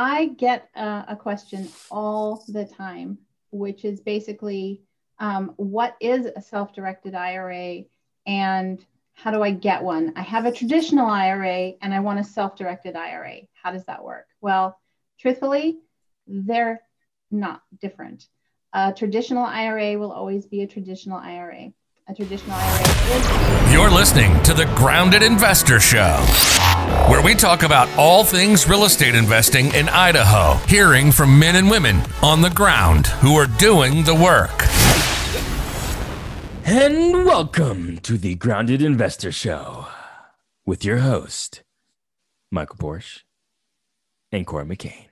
I get a, a question all the time, which is basically um, what is a self directed IRA and how do I get one? I have a traditional IRA and I want a self directed IRA. How does that work? Well, truthfully, they're not different. A traditional IRA will always be a traditional IRA. A traditional IRA is. You're listening to the Grounded Investor Show, where we talk about all things real estate investing in Idaho, hearing from men and women on the ground who are doing the work. And welcome to the Grounded Investor Show with your host, Michael Porsche and Corey McCain.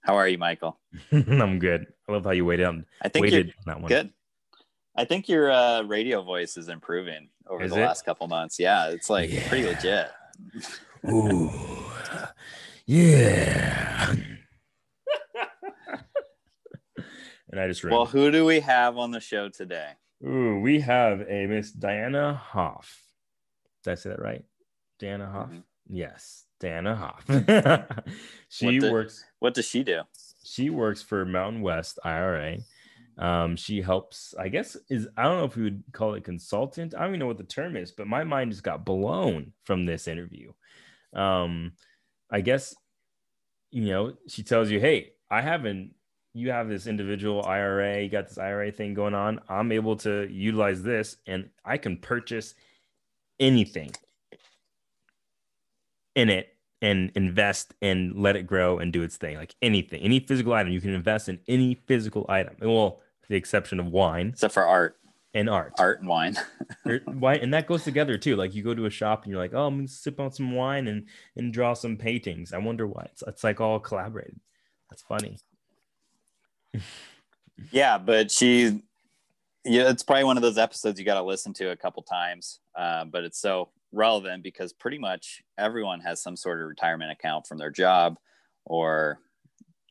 How are you, Michael? I'm good. I love how you waited on. I think waited you're on that one. good. I think your uh, radio voice is improving over Is the it? last couple months. Yeah, it's like pretty legit. Ooh, yeah. and I just read. Well, who do we have on the show today? Ooh, we have a Miss Diana Hoff. Did I say that right? Diana Hoff. Mhm. Yes, Diana Hoff. she What the- works. What does she do? she works for Mountain West IRA. Um, she helps, I guess, is I don't know if we would call it consultant. I don't even know what the term is, but my mind just got blown from this interview. Um, I guess, you know, she tells you, hey, I haven't, you have this individual IRA, you got this IRA thing going on. I'm able to utilize this and I can purchase anything in it and invest and let it grow and do its thing. Like anything, any physical item, you can invest in any physical item. Well, with the exception of wine Except for art, and art. art and wine. Wine, and that goes together too. Like you go to a shop and you're like, oh, I'm gonna sip on some wine and and draw some paintings. I wonder why. It's it's like all collaborated. That's funny. yeah, but she, yeah, it's probably one of those episodes you got to listen to a couple times. Uh, but it's so relevant because pretty much everyone has some sort of retirement account from their job or,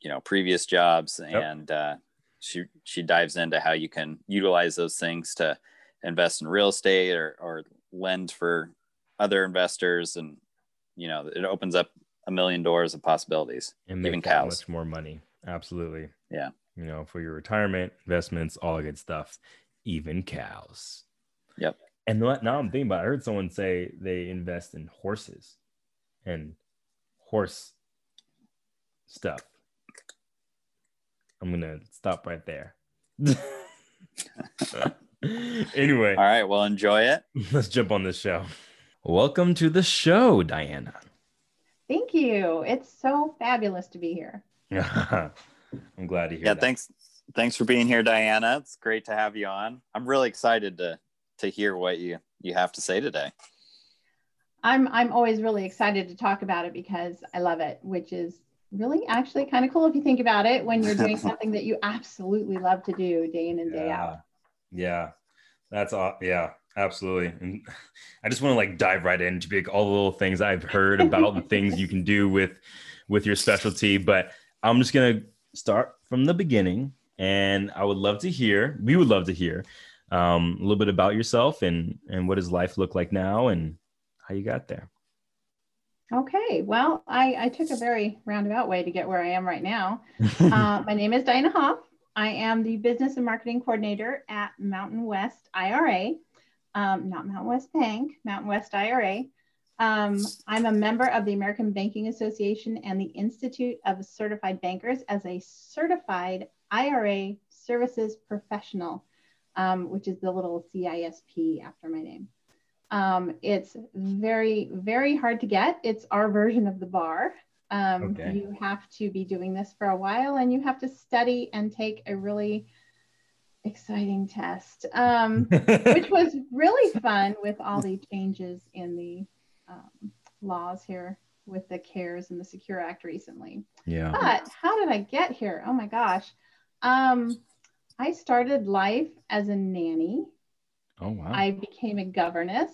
you know, previous jobs, and uh, she she dives into how you can utilize those things to invest in real estate or or lend for other investors, and you know, it opens up a million doors of possibilities. And Even cows. much more money. Absolutely. Yeah. You know, for your retirement investments, all good stuff. Even cows. Yep. And now I'm thinking about, it, I heard someone say they invest in horses and horse stuff. I'm gonna stop right there. anyway, All right, well, enjoy it. let's jump on the show. Welcome to the show, Diana. Thank you. It's so fabulous to be here. I'm glad to hear yeah that. thanks thanks for being here diana it's great to have you on i'm really excited to to hear what you you have to say today I'm I'm always really excited to talk about it because I love it, which is really actually kind of cool if you think about it when you're doing something that you absolutely love to do day in and day out. Yeah, that's all. Yeah, absolutely. And I just want to like dive right into like all the little things I've heard about the things you can do with with your specialty. But I'm just gonna start from the beginning, and I would love to hear. We would love to hear um, a little bit about yourself and and what does life look like now and how you got there. Okay, well, I, I took a very roundabout way to get where I am right now. Uh, my name is Diana Hoff. I am the business and marketing coordinator at Mountain West IRA, um, not Mountain West Bank, Mountain West IRA. Um, I'm a member of the American Banking Association and the Institute of Certified Bankers as a certified IRA services professional, um, which is the little CISP after my name. Um, it's very, very hard to get. It's our version of the bar. Um, Okay. You have to be doing this for a while and you have to study and take a really exciting test, um, which was really fun with all the changes in the um, laws here with the CARES and the Secure Act recently. yeah. But how did I get here? Oh my gosh. Um, I started life as a nanny. Oh wow. I became a governess.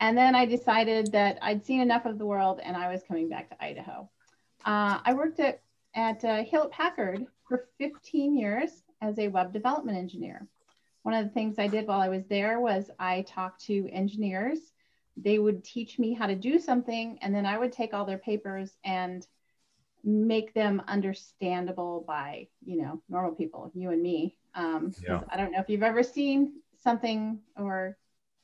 And then I decided that I'd seen enough of the world and I was coming back to Idaho. Uh, I worked at, at uh, Hewlett Packard for 15 years as a web development engineer. One of the things I did while I was there was I talked to engineers. They would teach me how to do something, and then I would take all their papers and make them understandable by you know normal people you and me um, yeah. i don't know if you've ever seen something or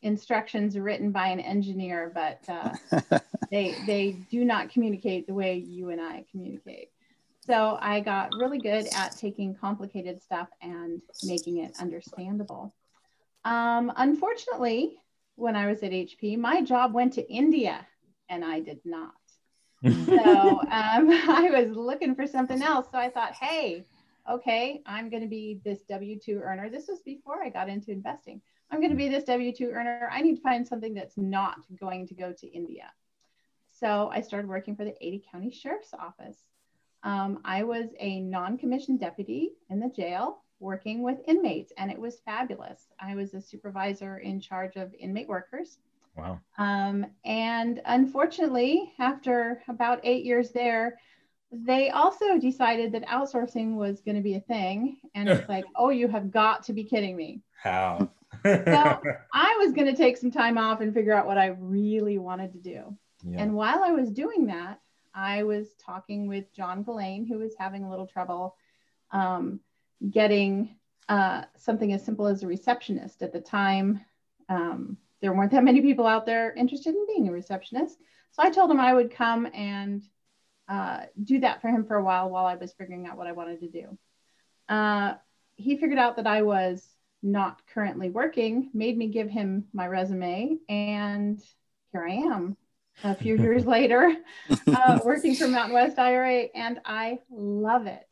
instructions written by an engineer but uh, they they do not communicate the way you and i communicate. So i got really good at taking complicated stuff and making it understandable. Um, unfortunately when i was at hp my job went to india and i did not. So um, I was looking for something else. So I thought, hey, okay, I'm going to be this W 2 earner. This was before I got into investing. I'm going to be this W 2 earner. I need to find something that's not going to go to India. So I started working for the Ada County Sheriff's Office. Um, I was a non commissioned deputy in the jail working with inmates, and it was fabulous. I was a supervisor in charge of inmate workers. Wow. Um, and unfortunately, after about eight years there, they also decided that outsourcing was going to be a thing. And it's like, oh, you have got to be kidding me. How? so I was going to take some time off and figure out what I really wanted to do. Yeah. And while I was doing that, I was talking with John Gillane, who was having a little trouble um, getting uh, something as simple as a receptionist at the time. Um, there weren't that many people out there interested in being a receptionist. So I told him I would come and uh, do that for him for a while while I was figuring out what I wanted to do. Uh, he figured out that I was not currently working, made me give him my resume, and here I am a few years later uh, working for Mountain West IRA, and I love it.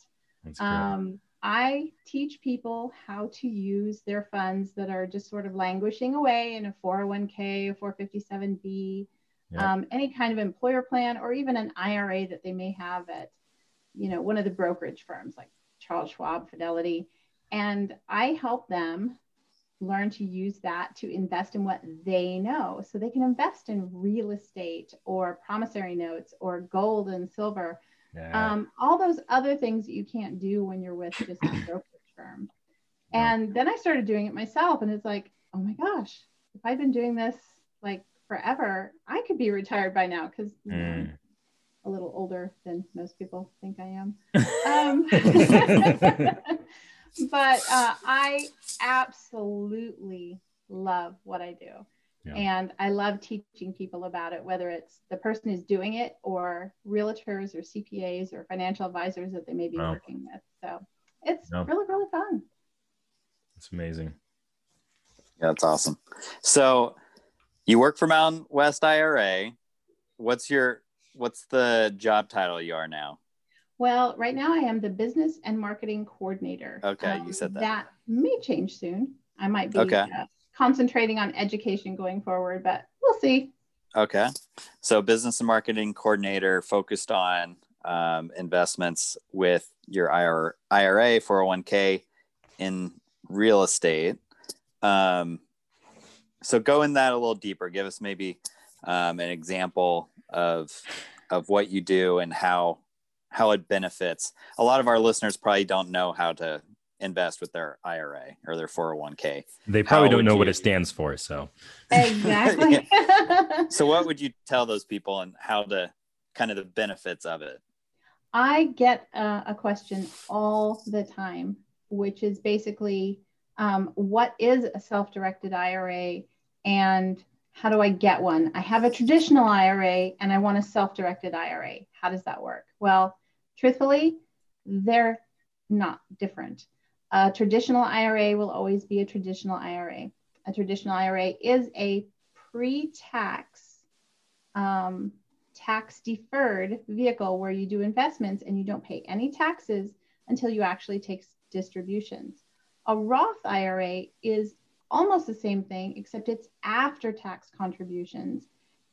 Um, I teach people how to use their funds that are just sort of languishing away in a 401k, a 457b, um, any kind of employer plan, or even an IRA that they may have at, you know, one of the brokerage firms like Charles Schwab, Fidelity, and I help them learn to use that to invest in what they know, so they can invest in real estate or promissory notes or gold and silver yeah. Um, all those other things that you can't do when you're with just a brokerage firm. And then I started doing it myself, and it's like, oh my gosh, if I'd been doing this like forever, I could be retired by now because mm. a little older than most people think I am. um, but uh, I absolutely love what I do. Yeah. And I love teaching people about it, whether it's the person who's doing it or realtors or CPAs or financial advisors that they may be wow. working with. So it's really, really fun. It's amazing. Yeah, that's awesome. So you work for Mountain West IRA. What's your what's the job title you are now? Well, right now I am the business and marketing coordinator. Okay, um, you said that. That may change soon. I might be okay. Uh, concentrating on education going forward, but we'll see. Okay. So, business and marketing coordinator focused on um, investments with your IRA, 401k in real estate. Um, so, go in that a little deeper. Give us maybe um, an example of of what you do and how how it benefits. A lot of our listeners probably don't know how to invest with their IRA or their 401k. They probably How don't know you... what it stands for. So, exactly. so, what would you tell those people and how to kind of the benefits of it? I get a question all the time, which is basically um, what is a self directed IRA and how do I get one? I have a traditional IRA and I want a self directed IRA. How does that work? Well, truthfully, they're not different. A traditional IRA will always be a traditional IRA. A traditional IRA is a pre tax, um, tax deferred vehicle where you do investments and you don't pay any taxes until you actually take distributions. A Roth IRA is almost the same thing, except it's after tax contributions.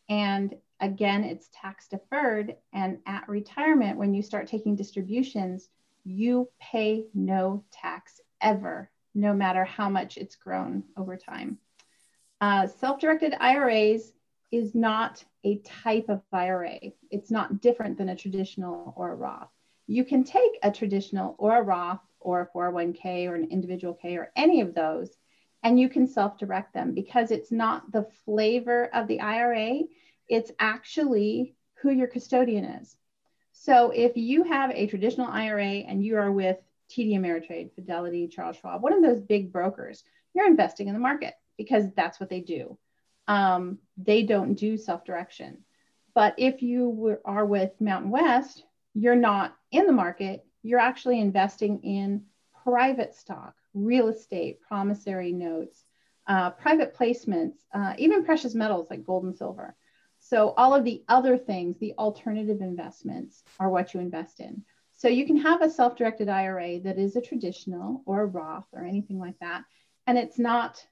And again, it's tax deferred. And at retirement, when you start taking distributions, you pay no tax ever, no matter how much it's grown over time. Uh, self-directed IRAs is not a type of IRA. It's not different than a traditional or a Roth. You can take a traditional or a Roth or a 401k or an individual K or any of those, and you can self-direct them because it's not the flavor of the IRA. It's actually who your custodian is. So if you have a traditional IRA and you are with TD Ameritrade, Fidelity, Charles Schwab, one of those big brokers, you're investing in the market because that's what they do. Um, they don't do self direction. But if you were, are with Mountain West, you're not in the market, you're actually investing in private stock, real estate, promissory notes, uh, private placements, uh, even precious metals like gold and silver. So all of the other things, the alternative investments are what you invest in. So you can have a self-directed IRA that is a traditional or a Roth or anything like that. And it's not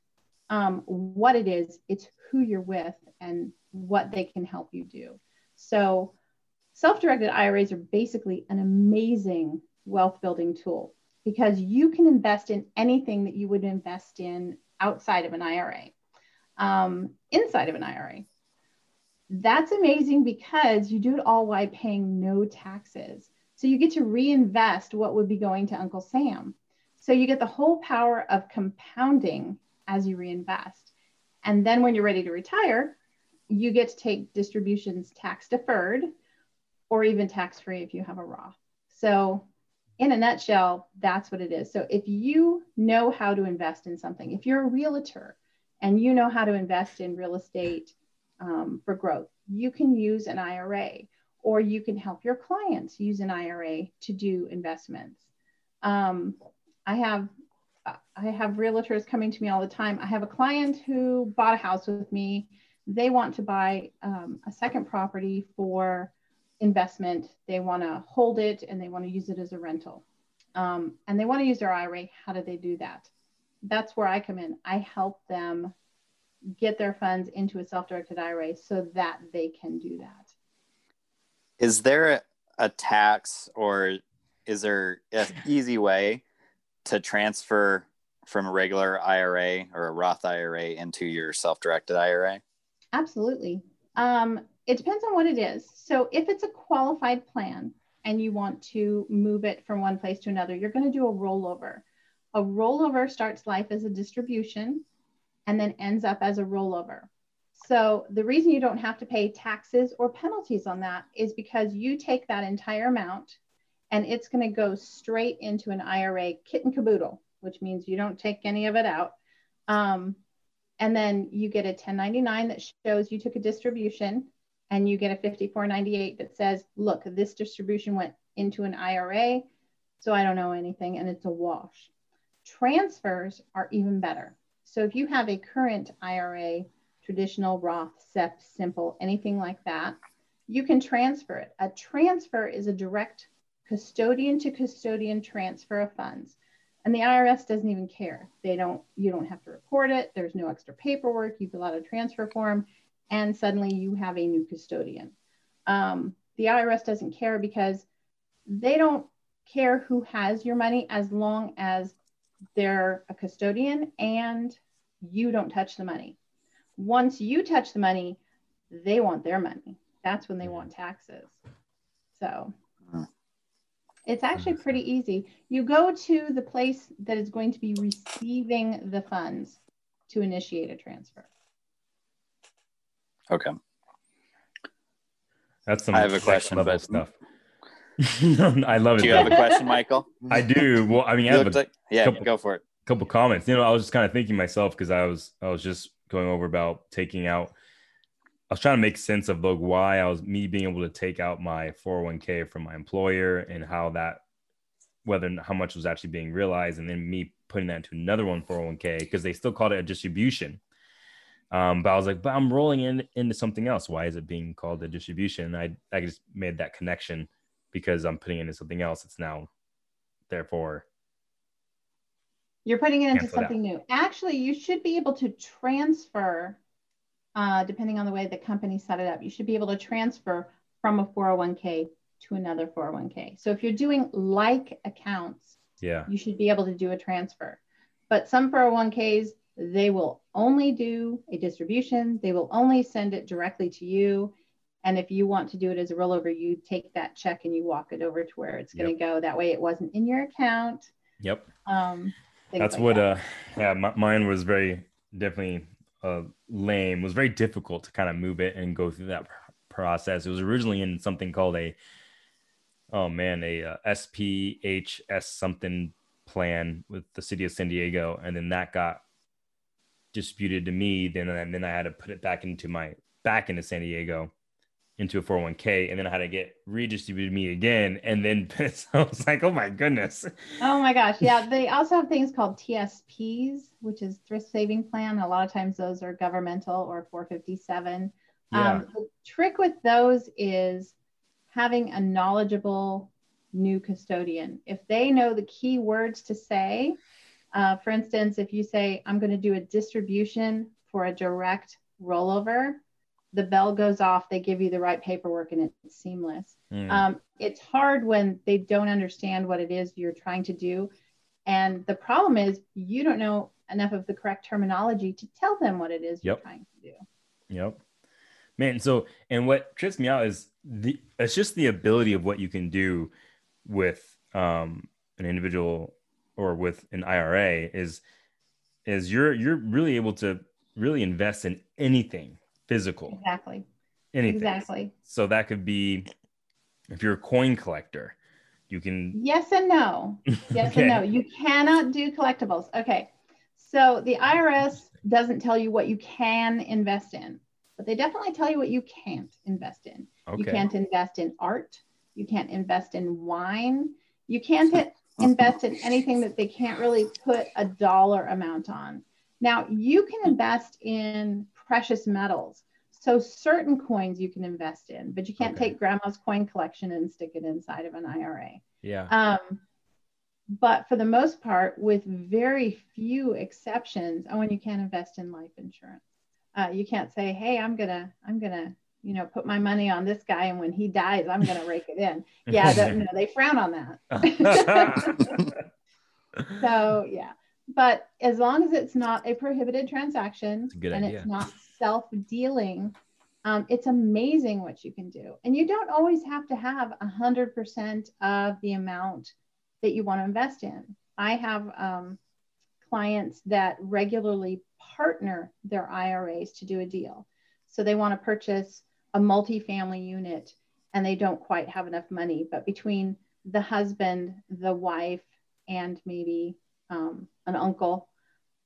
um, what it is, it's who you're with and what they can help you do. So self-directed IRAs are basically an amazing wealth building tool because you can invest in anything that you would invest in outside of an IRA, um, inside of an IRA that's amazing because you do it all while paying no taxes. So you get to reinvest what would be going to Uncle Sam. So you get the whole power of compounding as you reinvest. And then when you're ready to retire, you get to take distributions tax deferred or even tax free if you have a Roth. So, in a nutshell, that's what it is. So, if you know how to invest in something, if you're a realtor and you know how to invest in real estate, um, for growth. You can use an IRA or you can help your clients use an IRA to do investments. Um, I have I have realtors coming to me all the time. I have a client who bought a house with me. They want to buy um, a second property for investment. They want to hold it and they want to use it as a rental. Um, and they want to use their IRA. How do they do that? That's where I come in. I help them get their funds into a self-directed IRA so that they can do that. Is there a tax or is there an easy way to transfer from a regular IRA or a Roth IRA into your self-directed IRA? Absolutely. Um, it depends on what it is. So if it's a qualified plan and you want to move it from one place to another, you're going to do a rollover. A rollover starts life as a distribution and then ends up as a rollover. So the reason you don't have to pay taxes or penalties on that is because you take that entire amount and it's going to go straight into an IRA kit and caboodle, which means you don't take any of it out. Um, and then you get a 1099 that shows you took a distribution and you get a 5498 that says, look, this distribution went into an IRA, so I don't know anything, and it's a wash. Transfers are even better. So if you have a current IRA, traditional Roth, SEP, simple, anything like that, you can transfer it. A transfer is a direct custodian to custodian transfer of funds. And the IRS doesn't even care. They don't, you don't have to report it. There's no extra paperwork. You fill out a transfer form and suddenly you have a new custodian. Um, the IRS doesn't care because they don't care who has your money as long as they're a custodian and you don't touch the money. Once you touch the money, they want their money. That's when they want taxes. So it's actually pretty easy. You go to the place that is going to be receiving the funds to initiate a transfer. Okay. That's some I have a question, level but- stuff. I love it. Do you have a question, Michael? I do. Well, I mean, I have a like- yeah, couple- go for it. couple comments. You know, I was just kind of thinking myself because I was I was just going over about taking out. I was trying to make sense of like why I was me being able to take out my 401k from my employer and how that whether how much was actually being realized and then me putting that into another one 401k because they still called it a distribution. Um, but I was like, but I'm rolling in into something else. Why is it being called a distribution? I I just made that connection because I'm putting it into something else. It's now therefore You're putting it into it out. something new. Actually, you should be able to transfer, uh, depending on the way the company set it up, you should be able to transfer from a 401k to another 401k. So if you're doing like accounts, yeah. you should be able to do a transfer. But some 401ks, they will only do a distribution, they will only send it directly to you. And if you want to do it as a rollover, you take that check and you walk it over to where it's going to go. That way it wasn't in your account. Yep. Um, That's like what that. uh yeah m- mine was very definitely uh lame it was very difficult to kind of move it and go through that process it was originally in something called a Oh man, a uh, SPHS something plan with the city of San Diego, and then that got disputed to me. Then and then I had to put it back into my back into San Diego into a 401k and then I had to get redistributed me again. And then I was like, oh my goodness. Oh my gosh. Yeah. They also have things called TSPs, which is thrift saving plan. A lot of times those are governmental or 457. Yeah. Um, the trick with those is having a knowledgeable new custodian. If they know the key words to say, uh, for instance, if you say, I'm going to do a distribution for a direct rollover, the bell goes off, they give you the right paperwork, and it's seamless. Mm. Um, it's hard when they don't understand what it is you're trying to do. And the problem is, you don't know enough of the correct terminology to tell them what it is you're trying to do. Yep. Man, so, and what trips me out is the, it's just the ability of what you can do with um, an individual or with an IRA is, is you're, you're really able to really invest in anything physical. Exactly. Anything. Exactly. So that could be if you're a coin collector, you can. Yes and no. Yes okay. and no. You cannot do collectibles. Okay. So the IRS doesn't tell you what you can invest in, but they definitely tell you what you can't invest in. Okay. You can't invest in art. You can't invest in wine. You can't invest in anything that they can't really put a dollar amount on. Now, you can invest in precious metals. So certain coins you can invest in, but you can't okay. take grandma's coin collection and stick it inside of an IRA. Yeah. Um, but for the most part, with very few exceptions, oh, and you can't invest in life insurance. Uh, you can't say, "Hey, I'm gonna, I'm gonna, you know, put my money on this guy, and when he dies, I'm gonna rake it in." Yeah, you know, they frown on that. so yeah, but as long as it's not a prohibited transaction a and idea. it's not self-dealing um, it's amazing what you can do and you don't always have to have a 100% of the amount that you want to invest in i have um, clients that regularly partner their iras to do a deal so they want to purchase a multi-family unit and they don't quite have enough money but between the husband the wife and maybe um, an uncle,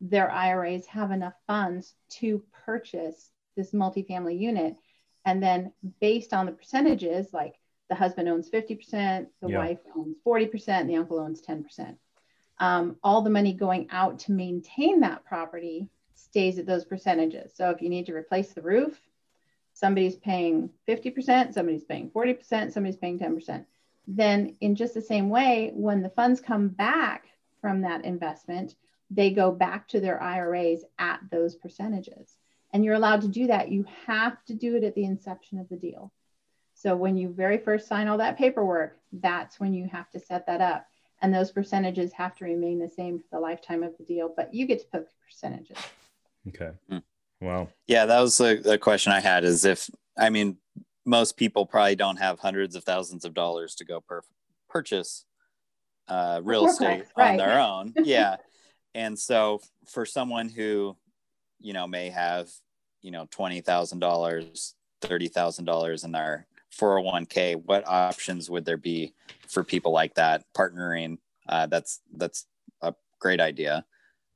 their IRAs have enough funds to purchase this multifamily unit. And then based on the percentages, like the husband owns 50%, the yeah. wife owns 40%, and the uncle owns 10%. Um, all the money going out to maintain that property stays at those percentages. So if you need to replace the roof, somebody's paying 50%, somebody's paying 40%, somebody's paying 10%. Then, in just the same way, when the funds come back from that investment, they go back to their IRAs at those percentages. And you're allowed to do that. You have to do it at the inception of the deal. So when you very first sign all that paperwork, that's when you have to set that up. And those percentages have to remain the same for the lifetime of the deal, but you get to put the percentages. Okay. Hmm. Wow. Yeah, that was the, the question I had is if, I mean, most people probably don't have hundreds of thousands of dollars to go per purchase uh, real estate right. on their own. Yeah. and so for someone who, you know, may have, you know, $20,000, $30,000 in their 401k, what options would there be for people like that partnering? Uh, that's, that's a great idea.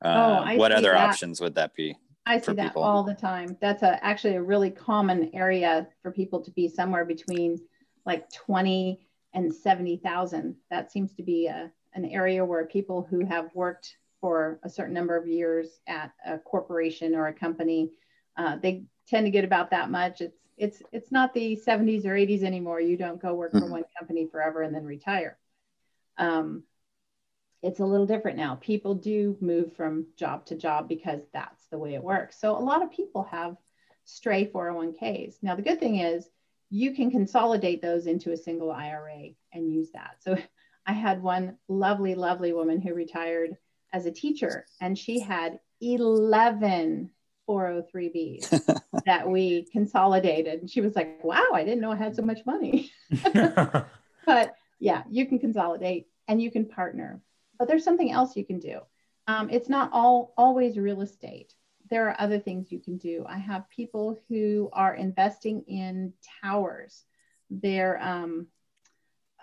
Uh, oh, what other that. options would that be? I see that people? all the time. That's a, actually a really common area for people to be somewhere between like 20 and 70,000. That seems to be a, an area where people who have worked for a certain number of years at a corporation or a company, uh, they tend to get about that much. It's it's it's not the 70s or 80s anymore. You don't go work for mm-hmm. one company forever and then retire. Um, it's a little different now. People do move from job to job because that's the way it works. So a lot of people have stray 401ks. Now the good thing is you can consolidate those into a single IRA and use that. So I had one lovely, lovely woman who retired as a teacher, and she had 11 403bs that we consolidated. And she was like, wow, I didn't know I had so much money. but yeah, you can consolidate and you can partner. But there's something else you can do. Um, it's not all always real estate there are other things you can do. I have people who are investing in towers. They're um,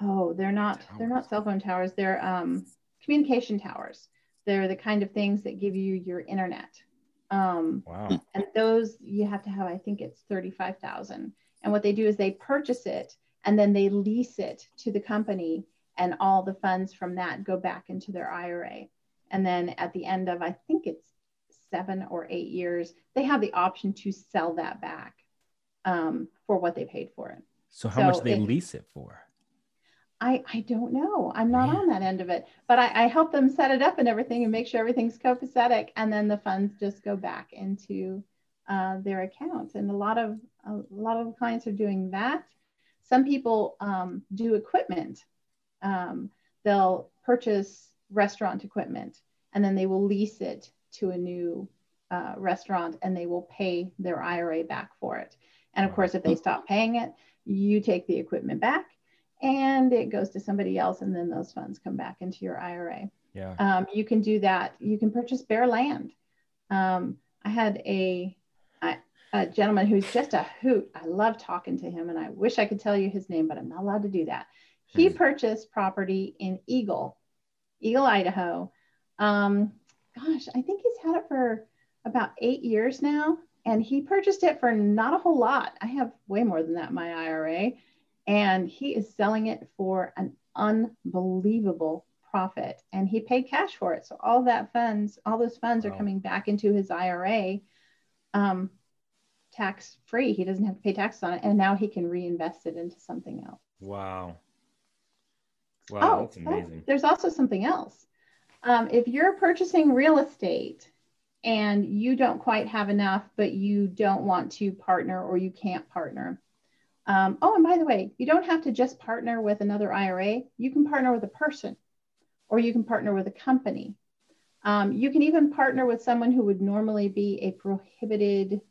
oh, they're not they're not cell phone towers. They're um, communication towers. They're the kind of things that give you your internet. Um, Wow. and those you have to have i think it's 35000 and what they do is they purchase it and then they lease it to the company and all the funds from that go back into their ira and then at the end of i think it's seven or eight years they have the option to sell that back um, for what they paid for it So how much So they it- lease it for? I, I don't know. I'm not Man. on that end of it, but I, I help them set it up and everything and make sure everything's copacetic. And then the funds just go back into uh, their account. And a lot of a lot of clients are doing that. Some people um, do equipment. Um, they'll purchase restaurant equipment and then they will lease it to a new uh, restaurant and they will pay their IRA back for it. And of course, if they stop paying it, you take the equipment back and it goes to somebody else and then those funds come back into your ira Yeah. um, you can do that. You can purchase bare land. Um, i had a, gentleman who's just a hoot. I love talking to him and i wish i could tell you his name but i'm not allowed to do that he Hmm. purchased property in eagle eagle idaho. Um, gosh i think he's had it for about eight years now and he purchased it for not a whole lot. I have way more than that in my ira and he is selling it for an unbelievable profit and he paid cash for it. So all that funds all those funds are coming back into his ira um, tax free he doesn't have to pay taxes on it and now he can reinvest it into something else. Wow. Wow, oh that's oh, amazing. there's also something else um, if you're purchasing real estate and you don't quite have enough but you don't want to partner or you can't partner um, oh, and by the way, you don't have to just partner with another IRA. You can partner with a person or you can partner with a company. Um, you can even partner with someone who would normally be a prohibited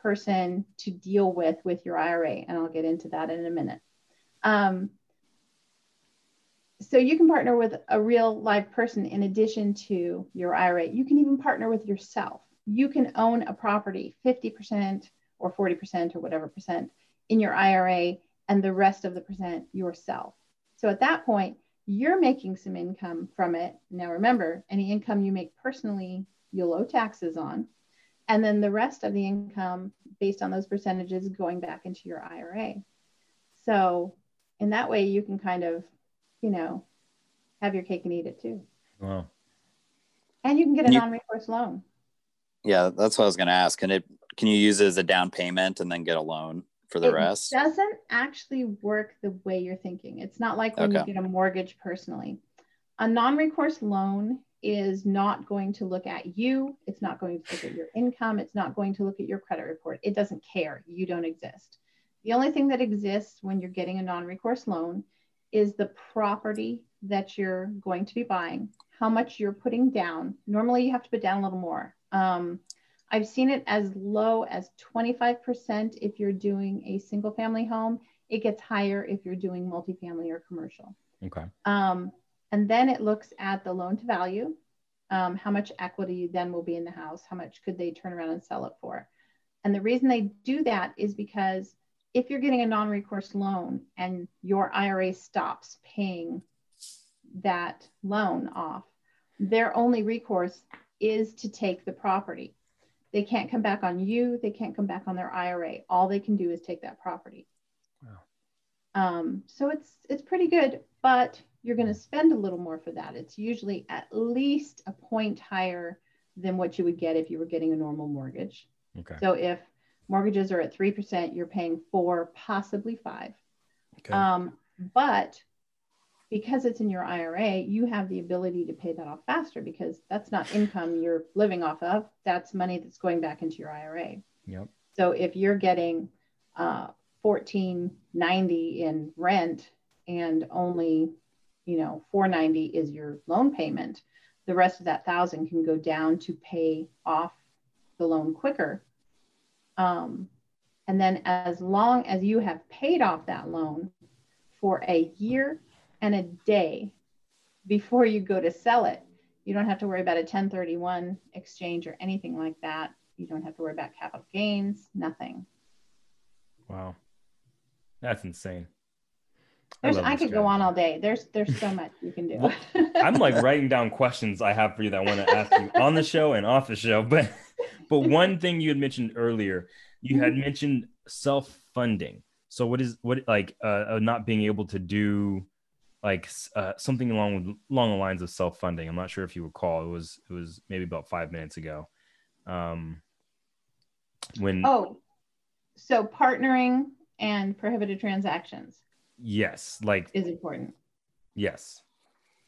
person to deal with with your IRA. And I'll get into that in a minute. Um, so you can partner with a real live person in addition to your IRA. You can even partner with yourself. You can own a property 50% or 40% or whatever percent in your IRA and the rest of the percent yourself. So at that point, you're making some income from it. Now remember, any income you make personally, you'll owe taxes on. And then the rest of the income based on those percentages going back into your IRA. So in that way, you can kind of, you know, have your cake and eat it too. Wow. And you can get a You- non-recourse loan. Yeah, that's what I was going to ask. Can it? Can you use it as a down payment and then get a loan for the rest? it rest? doesn't actually work the way you're thinking. It's not like when Okay. you get a mortgage personally. A non-recourse loan is not going to look at you. It's not going to look at your income. It's not going to look at your credit report. It doesn't care. You don't exist. The only thing that exists when you're getting a non-recourse loan is the property that you're going to be buying, how much you're putting down. Normally, you have to put down a little more. Um, I've seen it as low as 25% if you're doing a single family home. It gets higher if you're doing multifamily or commercial. Okay. Um, and then it looks at the loan to value, um, how much equity then will be in the house, how much could they turn around and sell it for. And the reason they do that is because if you're getting a non recourse loan and your IRA stops paying that loan off, their only recourse is to take the property. They can't come back on you, they can't come back on their IRA. All they can do is take that property. Wow. Um, so it's it's pretty good, but you're going to spend a little more for that. It's usually at least a point higher than what you would get if you were getting a normal mortgage. Okay. So if mortgages are at 3%, you're paying four, possibly five. Okay. Um, but because it's in your IRA, you have the ability to pay that off faster because that's not income you're living off of. That's money that's going back into your IRA. yep. So if you're getting uh, 1490 in rent and only, you know, 490 is your loan payment, the rest of that thousand can go down to pay off the loan quicker. Um, and then as long as you have paid off that loan for a year and a day before you go to sell it, you don't have to worry about a 1031 exchange or anything like that. You don't have to worry about capital gains, nothing. Wow. That's insane. I, this could go on all day. There's there's so much you can do. Well, I'm like writing down questions I have for you that I want to ask you on the show and off the show. But but one thing you had mentioned earlier, you had mentioned self-funding. So what is what like uh, uh, not being able to do like uh, something along with along the lines of self-funding. I'm not sure if you recall. It was it was maybe about five minutes ago. Um, when oh, so partnering and prohibited transactions yes, like is important. yes,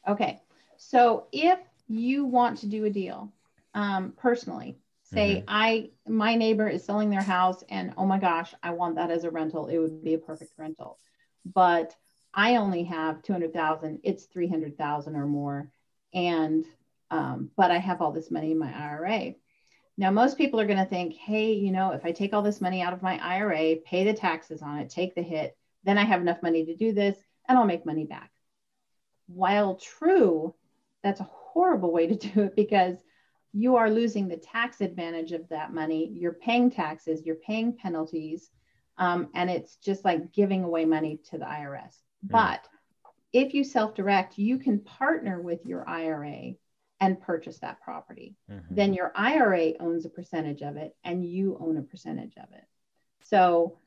Okay. So if you want to do a deal, um, personally, say I my neighbor is selling their house and oh my gosh, I want that as a rental. It would be a perfect rental. But I only have 200,000, it's 300,000 or more. And um, but I have all this money in my IRA. Now, most people are going to think, hey, you know, if I take all this money out of my IRA, pay the taxes on it, take the hit, then I have enough money to do this and I'll make money back. While true, that's a horrible way to do it because you are losing the tax advantage of that money. You're paying taxes, you're paying penalties, um, and it's just like giving away money to the IRS. But if you self direct, you can partner with your IRA and purchase that property Mhm. then your IRA owns a percentage of it and you own a percentage of it. So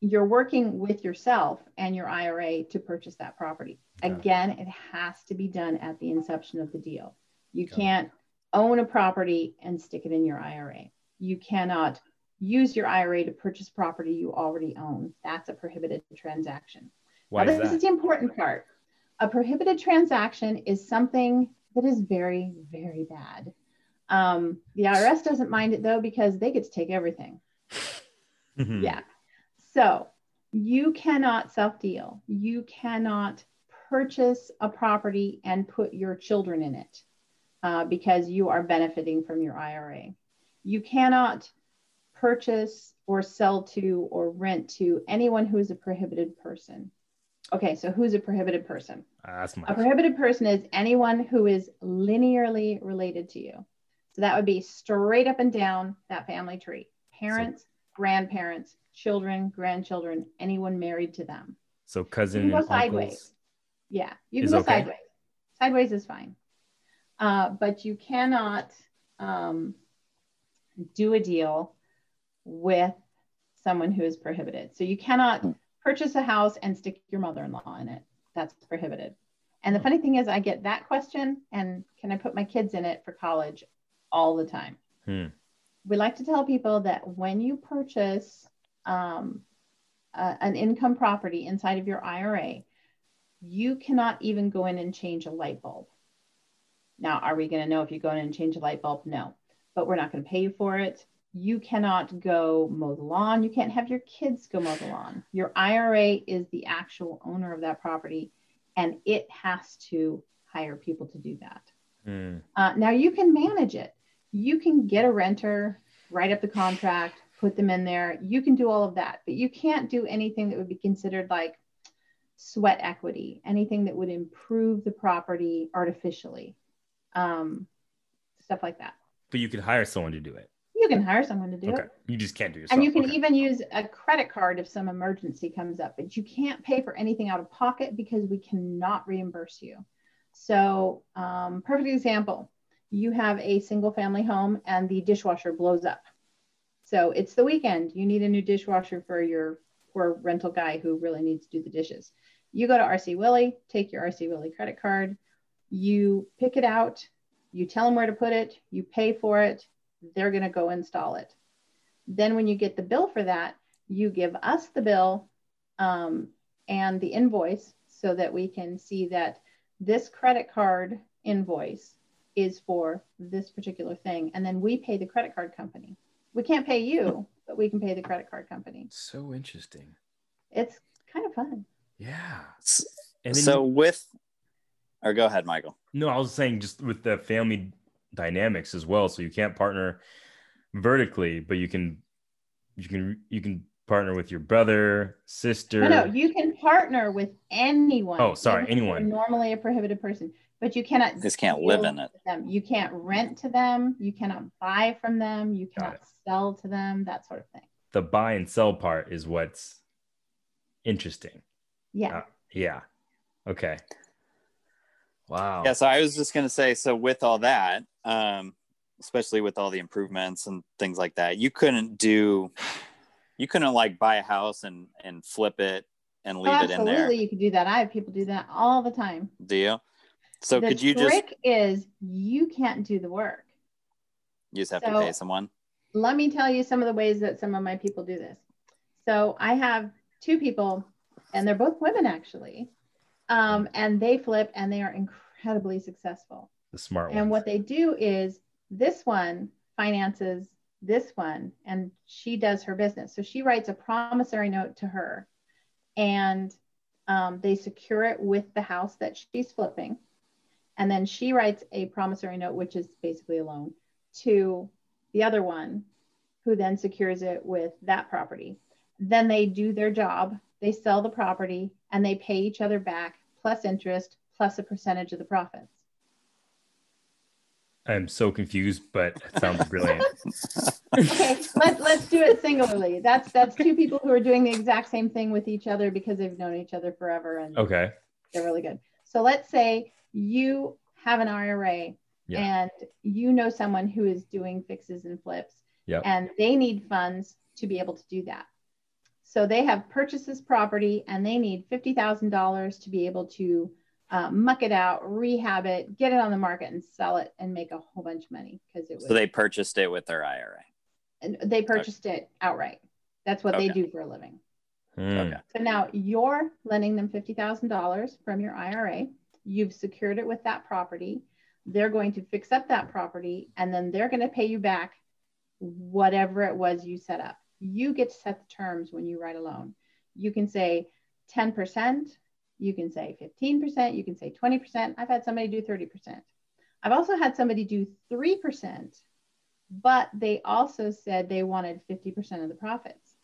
you're working with yourself and your IRA to purchase that property. It. Again, it has to be done at the inception of the deal. You Got it. Own a property and stick it in your IRA. You cannot use your IRA to purchase property you already own. That's a prohibited transaction. why now, is this is the important part. A prohibited transaction is something that is very, very bad. Um, the IRS doesn't mind it though because they get to take everything. Mhm. Yeah. So you cannot self deal. You cannot purchase a property and put your children in it uh, because you are benefiting from your IRA. You cannot purchase or sell to or rent to anyone who is a prohibited person. Okay, so who's a prohibited person? That's my A prohibited person is anyone who is linearly related to you. So that would be straight up and down that family tree parents, grandparents, children, grandchildren, anyone married to them. so cousin You can and go sideways. uncles. Yeah, you can go okay? sideways. Sideways is fine. Uh, but you cannot um, do a deal with someone who is prohibited. So you cannot purchase a house and stick your mother in law in it. That's prohibited. And the funny thing is, I get that question and can I put my kids in it for college all the time? Hmm. We like to tell people that when you purchase um, an income property inside of your IRA, you cannot even go in and change a light bulb. Now, are we going to know if you go in and change a light bulb? No, but we're not going to pay you for it. You cannot go mow the lawn. You can't have your kids go mow the lawn. Your IRA is the actual owner of that property, and it has to hire people to do that. Hmm. Uh, now you can manage it. You can get a renter, write up the contract, put them in there. You can do all of that, but you can't do anything that would be considered like sweat equity, anything that would improve the property artificially, um, stuff like that. But you could hire someone to do it. You can hire someone to do Okay. it. You just can't do yourself. And you can Okay. even use a credit card if some emergency comes up, but you can't pay for anything out of pocket because we cannot reimburse you. So, um, perfect example you have a single family home and the dishwasher blows up. So, it's the weekend. You need a new dishwasher for your poor rental guy who really needs to do the dishes. You go to RC Willey, take your RC Willey credit card, you pick it out, you tell them where to put it, you pay for it, they're going to go install it. Then when you get the bill for that, you give us the bill um, and the invoice so that we can see that this credit card invoice is for this particular thing. And then we pay the credit card company. We can't pay you, but we can pay the credit card company. So interesting. It's kind of fun. Yeah. And so you- with, or go ahead, Michael. no, I was saying just with the family dynamics as well. So you can't partner vertically, but you can, you can, you can partner with your brother, sister. No, no, you can partner with anyone. Oh, sorry, even if you're anyone. Normally a prohibited person, but you cannot. Just can't live in it. Them. You can't rent to them. You cannot buy from them. You cannot sell to them. That sort of thing. the buy and sell part is what's interesting. Yeah. Uh, yeah. Okay. Wow. Yeah, so I was just gonna say, so with all that, um, especially with all the improvements and things like that, you couldn't do, you couldn't like buy a house and and flip it and leave Oh, it in there. absolutely, you could do that. I have people do that all the time. Do you? So the could you just The trick is you can't do the work. you just have so- to pay someone? let me tell you some of the ways that some of my people do this. So I have two people, and they're both women actually, um, and they flip and they are incredibly successful. the smart one. And what they do is this one finances this one, and she does her business. So she writes a promissory note to her, and um, they secure it with the house that she's flipping. And then she writes a promissory note, which is basically a loan, to the other one, who then secures it with that property. Then they do their job, they sell the property, and they pay each other back plus interest plus a percentage of the profits. I'm so confused, but it sounds brilliant. okay let, let's do it singularly that's that's two people who are doing the exact same thing with each other because they've known each other forever and Okay. they're really good so let's say you have an ira Yeah. and you know someone who is doing fixes and flips Yep. and they need funds to be able to do that so they have purchased this property and they need $50000 to be able to uh, muck it out rehab it get it on the market and sell it and make a whole bunch of money because it was So they purchased it with their IRA. and they purchased it outright. That's what they do for a living. Hmm. Okay. So now you're lending them $50,000 from your IRA. You've secured it with that property. They're going to fix up that property and then they're going to pay you back whatever it was you set up. You get to set the terms when you write a loan. You can say 10%, you can say 15%, you can say 20%. I've had somebody do 30%. I've also had somebody do 3%, but they also said they wanted 50% of the profits.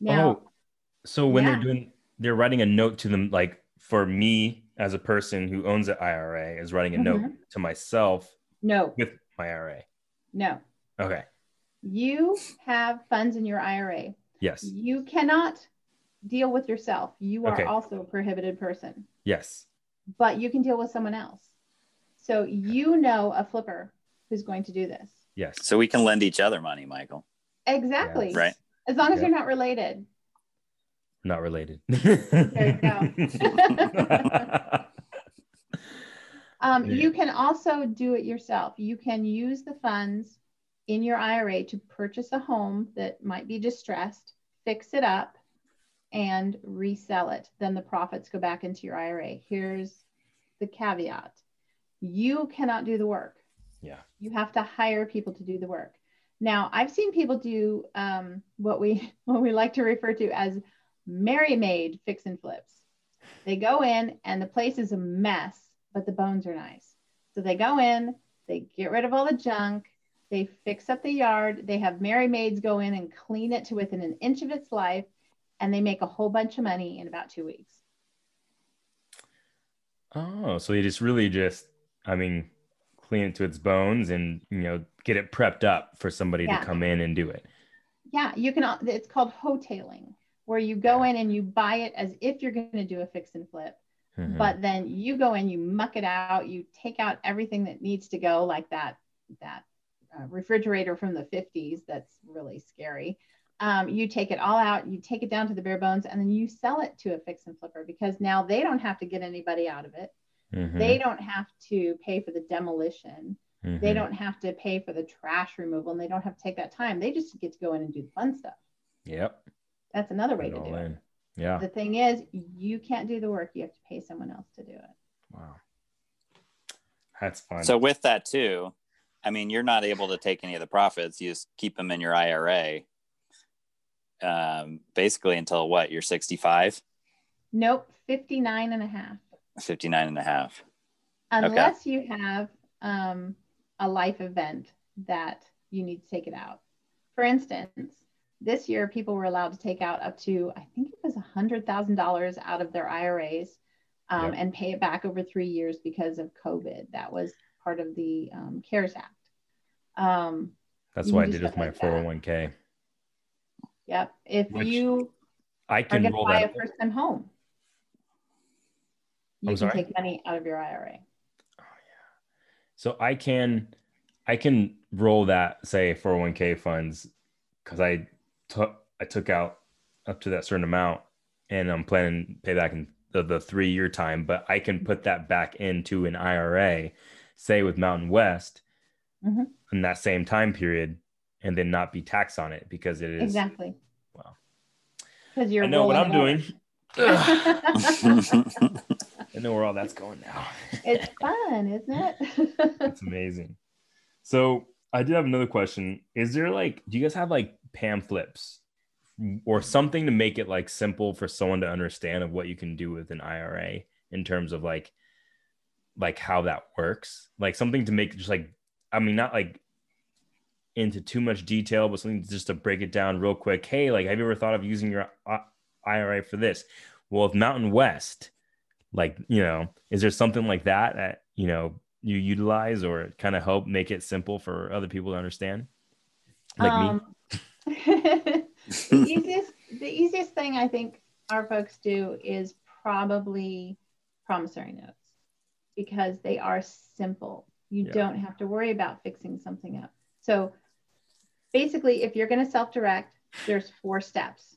Now, oh, so when Yeah. they're doing, they're writing a note to them, like for me as a person who owns an IRA, is writing a note Mm-hmm. to myself no, with my IRA. no. Okay. You have funds in your IRA. Yes. You cannot deal with yourself. You are Okay. also a prohibited person, Yes. but you can deal with someone else. So you know a flipper who's going to do this. Yes. So we can lend each other money, Michael. Exactly. Right. As long as Yeah. you're not related. Not related. you Um, Yeah. You can also do it yourself. You can use the funds in your IRA to purchase a home that might be distressed, fix it up, and resell it. Then the profits go back into your IRA. Here's the caveat you cannot do the work. Yeah. You have to hire people to do the work. Now, I've seen people do um, what we what we like to refer to as Merry Maid fix and flips. They go in and the place is a mess, but the bones are nice. So they go in, they get rid of all the junk, they fix up the yard, they have Merry Maids go in and clean it to within an inch of its life, and they make a whole bunch of money in about two weeks. oh, so you just really just, I mean, clean it to its bones and, you know, get it prepped up for somebody Yeah. to come in and do it. Yeah, you can. It's called wholetailing, where you go in and you buy it as if you're going to do a fix and flip. Mhm. But then you go in, you muck it out, you take out everything that needs to go, like that that uh, refrigerator from the 50s. That's really scary. Um, you take it all out, you take it down to the bare bones, and then you sell it to a fix and flipper because now they don't have to get anybody out of it. Mhm. They don't have to pay for the demolition. They Mhm. don't have to pay for the trash removal, and they don't have to take that time. They just get to go in and do the fun stuff. Yep. That's another way to it do all it. Yeah. The thing is, you can't do the work. You have to pay someone else to do it. Wow. That's fun. So with that too, I mean, you're not able to take any of the profits. You just keep them in your IRA, um, basically until what? You're 65, Nope, 59 and a half. 59 and a half. Unless you have um, a life event that you need to take it out. For instance, this year people were allowed to take out up to, I think it was $100,000 out of their IRAs um, Yep. and pay it back over three years because of COVID. That was part of the um, CARES Act. Um, That's what I did with my like 401k. Yep. If Which you I can roll buy that. a first time home, you I'm can sorry? take money out of your IRA. So I can I can roll that say 401k funds because I took I took out up to that certain amount and I'm planning to pay back in the, the three year time, but I can put that back into an IRA, say with Mountain West Mhm. in that same time period and then not be taxed on it because it is Exactly. Wow. Because you're I know what I'm doing. I know where all that's going now. it's fun, isn't it? That's amazing. So I did have another question. Is there like, do you guys have like pamphlets or something to make it like simple for someone to understand of what you can do with an IRA in terms of like, like how that works? Like something to make just like, I mean, not like into too much detail, but something just to break it down real quick. Hey, like, have you ever thought of using your IRA for this? Well, if Mountain West, like, you know, is there something like that that, you know, you utilize or kind of help make it simple for other people to understand? Like me? Um, the easiest the easiest thing I think our folks do is probably promissory notes because they are simple. You Yeah. don't have to worry about fixing something up. So basically, if you're going to self-direct, there's four steps.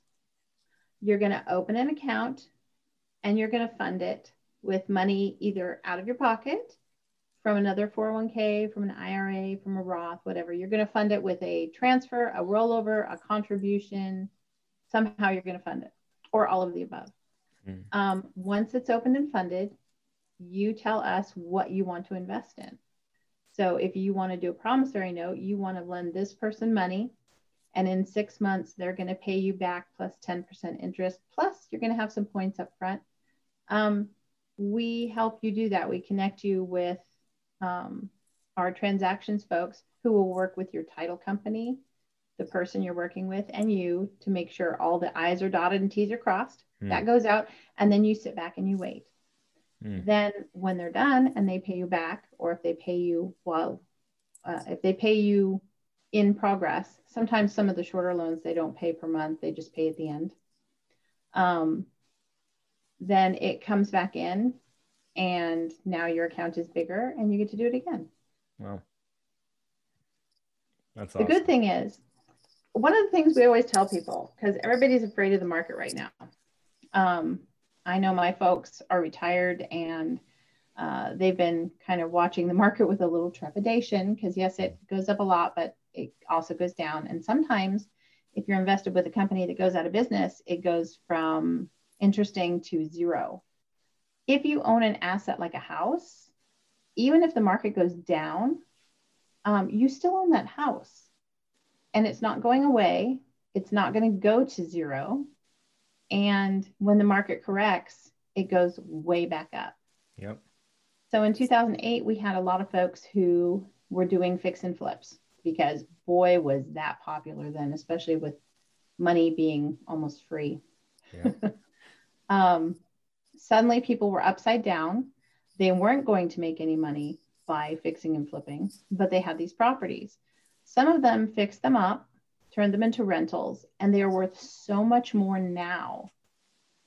You're going to open an account and you're going to fund it with money either out of your pocket from another 401k, from an IRA, from a Roth, whatever. You're going to fund it with a transfer, a rollover, a contribution. Somehow you're going to fund it, or all of the above. Mm. Um, once it's opened and funded, you tell us what you want to invest in. So if you want to do a promissory note, you want to lend this person money, and in six months they're going to pay you back plus 10% interest. Plus you're going to have some points up front. Um, we help you do that. We connect you with um, our transactions folks who will work with your title company, the person you're working with, and you to make sure all the I's are dotted and T's are crossed. Hmm. That goes out, and then you sit back and you wait. Hmm. Then, when they're done and they pay you back, or if they pay you well, uh, if they pay you in progress, sometimes some of the shorter loans they don't pay per month, they just pay at the end. Um, then it comes back in, and now your account is bigger, and you get to do it again. Wow. That's The good thing is, one of the things we always tell people, because everybody's afraid of the market right now. Um, I know my folks are retired and uh, they've been kind of watching the market with a little trepidation because, yes, it goes up a lot, but it also goes down. And sometimes, if you're invested with a company that goes out of business, it goes from interesting to zero. If you own an asset like a house, even if the market goes down, um, you still own that house and it's not going away. It's not going to go to zero. And when the market corrects, it goes way back up. Yep. So in 2008, we had a lot of folks who were doing fix and flips because boy, was that popular then, especially with money being almost free. Yeah. um, suddenly people were upside down. They weren't going to make any money by fixing and flipping, but they had these properties. Some of them fixed them up, turned them into rentals, and they are worth so much more now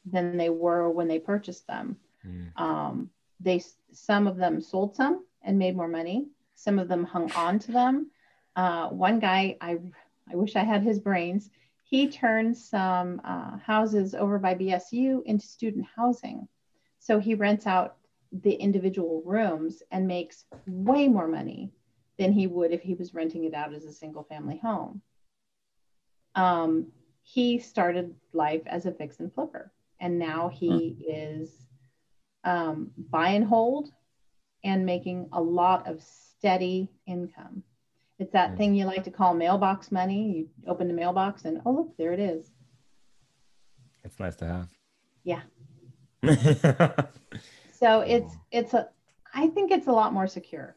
than they were when they purchased them. Mm. Um, they some of them sold some and made more money. Some of them hung on to them. Uh, one guy, I I wish I had his brains. He turned some uh, houses over by BSU into student housing. So he rents out the individual rooms and makes way more money than he would if he was renting it out as a single family home. Um, he started life as a fix and flipper, and now he is um, buy and hold and making a lot of steady income. It's that Mm. thing you like to call mailbox money. You open the mailbox and oh look, there it is. It's nice to have. Yeah. So it's it's a I think it's a lot more secure.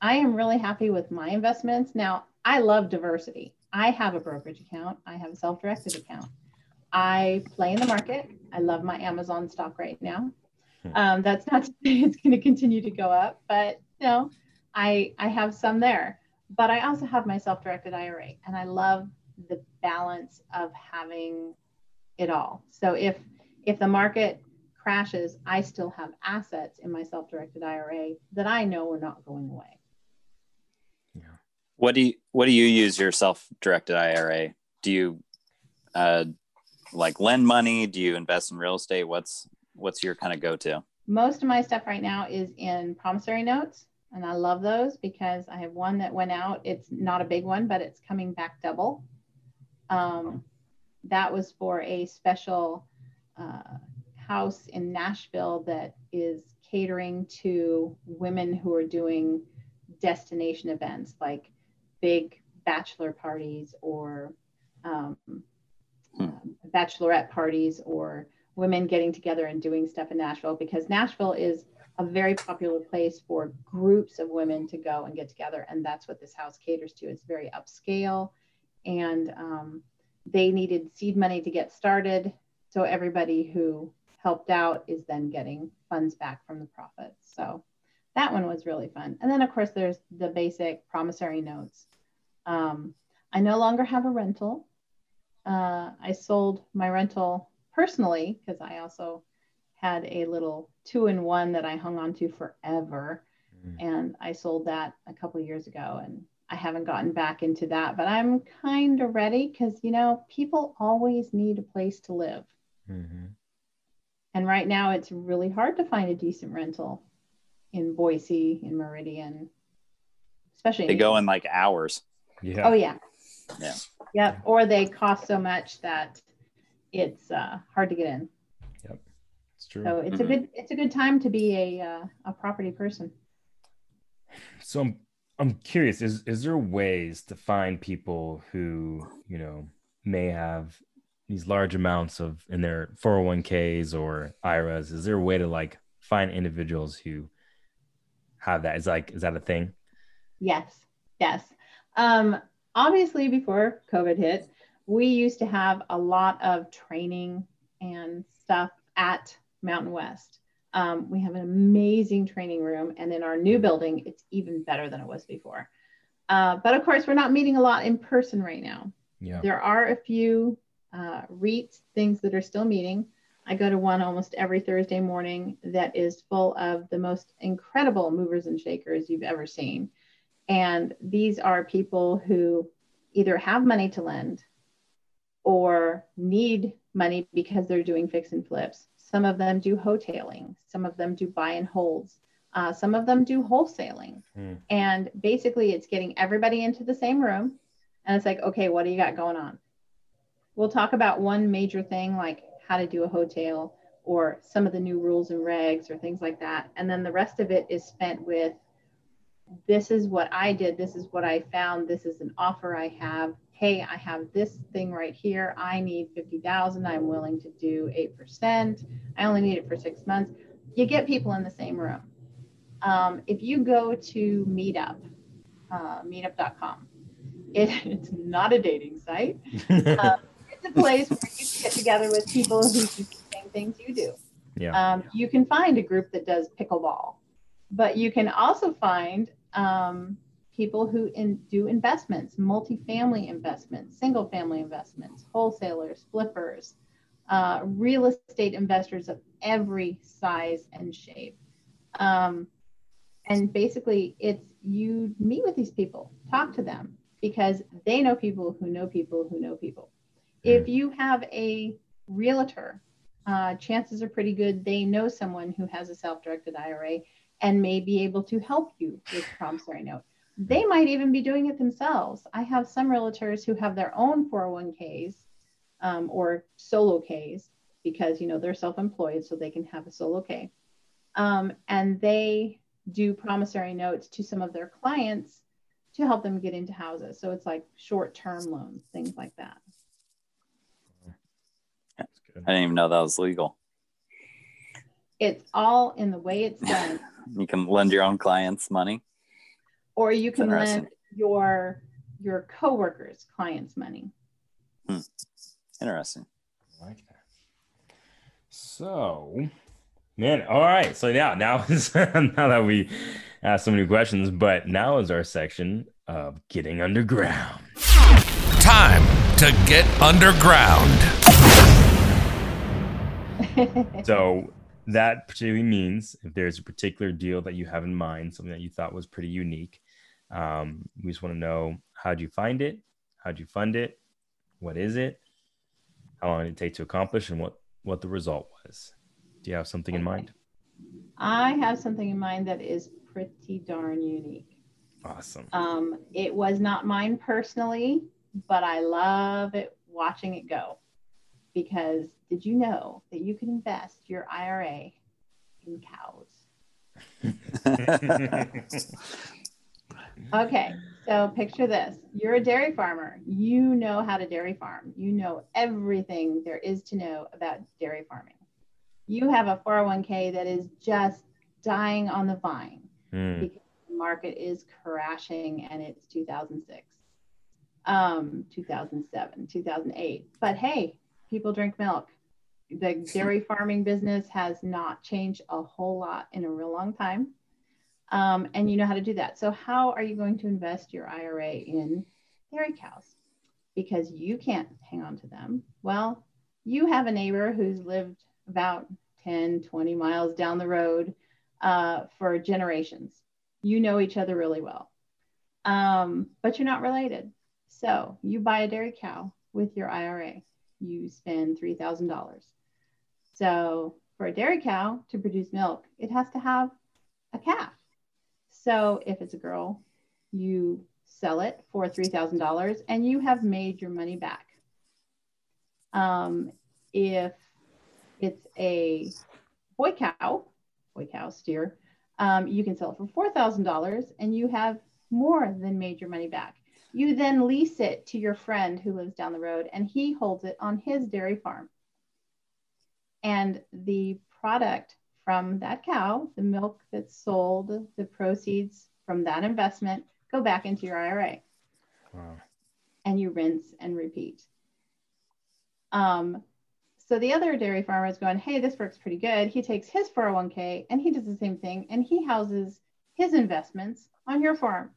I am really happy with my investments. Now, I love diversity. I have a brokerage account, I have a self-directed account. I play in the market. I love my Amazon stock right now. Hmm. Um, that's not to say it's going to continue to go up, but you know, I I have some there. But I also have my self-directed IRA, and I love the balance of having it all. So if if the market crashes, I still have assets in my self directed IRA that I know are not going away. What do you what do you use your self directed IRA? Do you uh, like lend money? Do you invest in real estate? What's what's your kind of go to? Most of my stuff right now is in promissory notes, and I love those because I have one that went out. It's not a big one, but it's coming back double. Um, that was for a special uh, house in Nashville that is catering to women who are doing destination events like big bachelor parties or um, uh, bachelorette parties or women getting together and doing stuff in Nashville because Nashville is a very popular place for groups of women to go and get together. And that's what this house caters to. It's very upscale. And um, they needed seed money to get started. So everybody who helped out is then getting funds back from the profits. So that one was really fun. And then, of course, there's the basic promissory notes. Um, I no longer have a rental. Uh, I sold my rental personally because I also had a little two in one that I hung on to forever. Mm. And I sold that a couple years ago and I haven't gotten back into that, but I'm kind of ready because, you know, people always need a place to live. Mm-hmm. And right now it's really hard to find a decent rental in Boise, in Meridian, especially. They go in like hours. Yeah. Oh, yeah. Yeah. Yep. Or they cost so much that it's uh, hard to get in. Yep, it's true. So it's mm-hmm. a good it's a good time to be a uh, a property person. So I'm I'm curious. Is is there ways to find people who you know may have these large amounts of in their 401ks or IRAs? Is there a way to like find individuals who have that? Is like is that a thing? Yes. Yes. Um, obviously, before COVID hit, we used to have a lot of training and stuff at Mountain West. Um, we have an amazing training room, and in our new building, it's even better than it was before. Uh, but of course, we're not meeting a lot in person right now. Yeah. There are a few uh, REIT things that are still meeting. I go to one almost every Thursday morning that is full of the most incredible movers and shakers you've ever seen. And these are people who either have money to lend or need money because they're doing fix and flips. Some of them do wholetailing, some of them do buy and holds, uh, some of them do wholesaling. Mm. And basically, it's getting everybody into the same room. And it's like, okay, what do you got going on? We'll talk about one major thing like how to do a wholetail or some of the new rules and regs or things like that. And then the rest of it is spent with this is what I did, this is what I found, this is an offer I have, hey, I have this thing right here. I need 50,000. I'm willing to do 8%. I only need it for six months. You get people in the same room. Um, if you go to Meetup, uh, meetup.com, it, it's not a dating site. It's a place where you can get together with people who do the same things you do. Yeah. Um, you can find a group that does pickleball, but you can also find um, people who in, do investments, multifamily investments, single family investments, wholesalers, flippers, uh, real estate investors of every size and shape. Um, and basically, it's you meet with these people, talk to them because they know people who know people who know people. If hmm. you have a realtor, uh, chances are pretty good they know someone who has a self directed IRA and may be able to help you with promissory note they might even be doing it themselves. I have some realtors who have their own 401ks um, or solo Ks because you know they're self-employed, so they can have a solo K, um, and they do promissory notes to some of their clients to help them get into houses. So it's like short-term loans, things like that. I didn't even know that was legal. It's all in the way it's done. you can lend your own clients money. Or you can lend your your coworkers clients money. Hmm. interesting. I like that. So man all right. So now now is now that we asked so many questions but now is our section of getting underground. Time to get underground so that particularly means if there's a particular deal that you have in mind, something that you thought was pretty unique, um, we just want to know how'd you find it, how'd you fund it, what is it, how long did it take to accomplish, and what what the result was. Do you have something in mind? I have something in mind that is pretty darn unique. Awesome. Um, it was not mine personally, but I love it watching it go. Because did you know that you can invest your IRA in cows? okay, so picture this you're a dairy farmer. You know how to dairy farm, you know everything there is to know about dairy farming. You have a 401k that is just dying on the vine Mm. because the market is crashing and it's 2006, um, 2007, 2008. But hey, people drink milk. The dairy farming business has not changed a whole lot in a real long time. Um, and you know how to do that. So, how are you going to invest your IRA in dairy cows? Because you can't hang on to them. Well, you have a neighbor who's lived about 10, 20 miles down the road uh, for generations. You know each other really well, um, but you're not related. So you buy a dairy cow with your IRA. You spend $3,000. So for a dairy cow to produce milk, it has to have a calf. So if it's a girl, you sell it for $3,000 and you have made your money back. Um, if it's a boy cow, boy cow steer, um, you can sell it for $4,000 and you have more than made your money back. You then lease it to your friend who lives down the road and he holds it on his dairy farm. And the product from that cow, the milk that's sold, the proceeds from that investment go back into your IRA Wow. and you rinse and repeat. Um, so the other dairy farmer is going, hey, this works pretty good. He takes his 401k and he does the same thing and he houses his investments on your farm.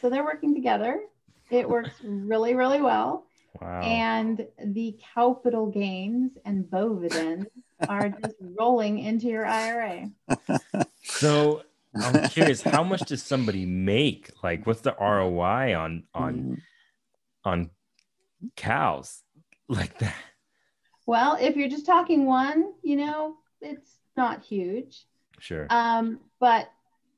So they're working together. It works really, really well. Wow. And the capital gains and bovidends are just rolling into your IRA. so I'm curious, how much does somebody make? Like, what's the ROI on Mm-hmm. on on cows like that? Well, if you're just talking one, you know, it's not huge. Sure. Um, but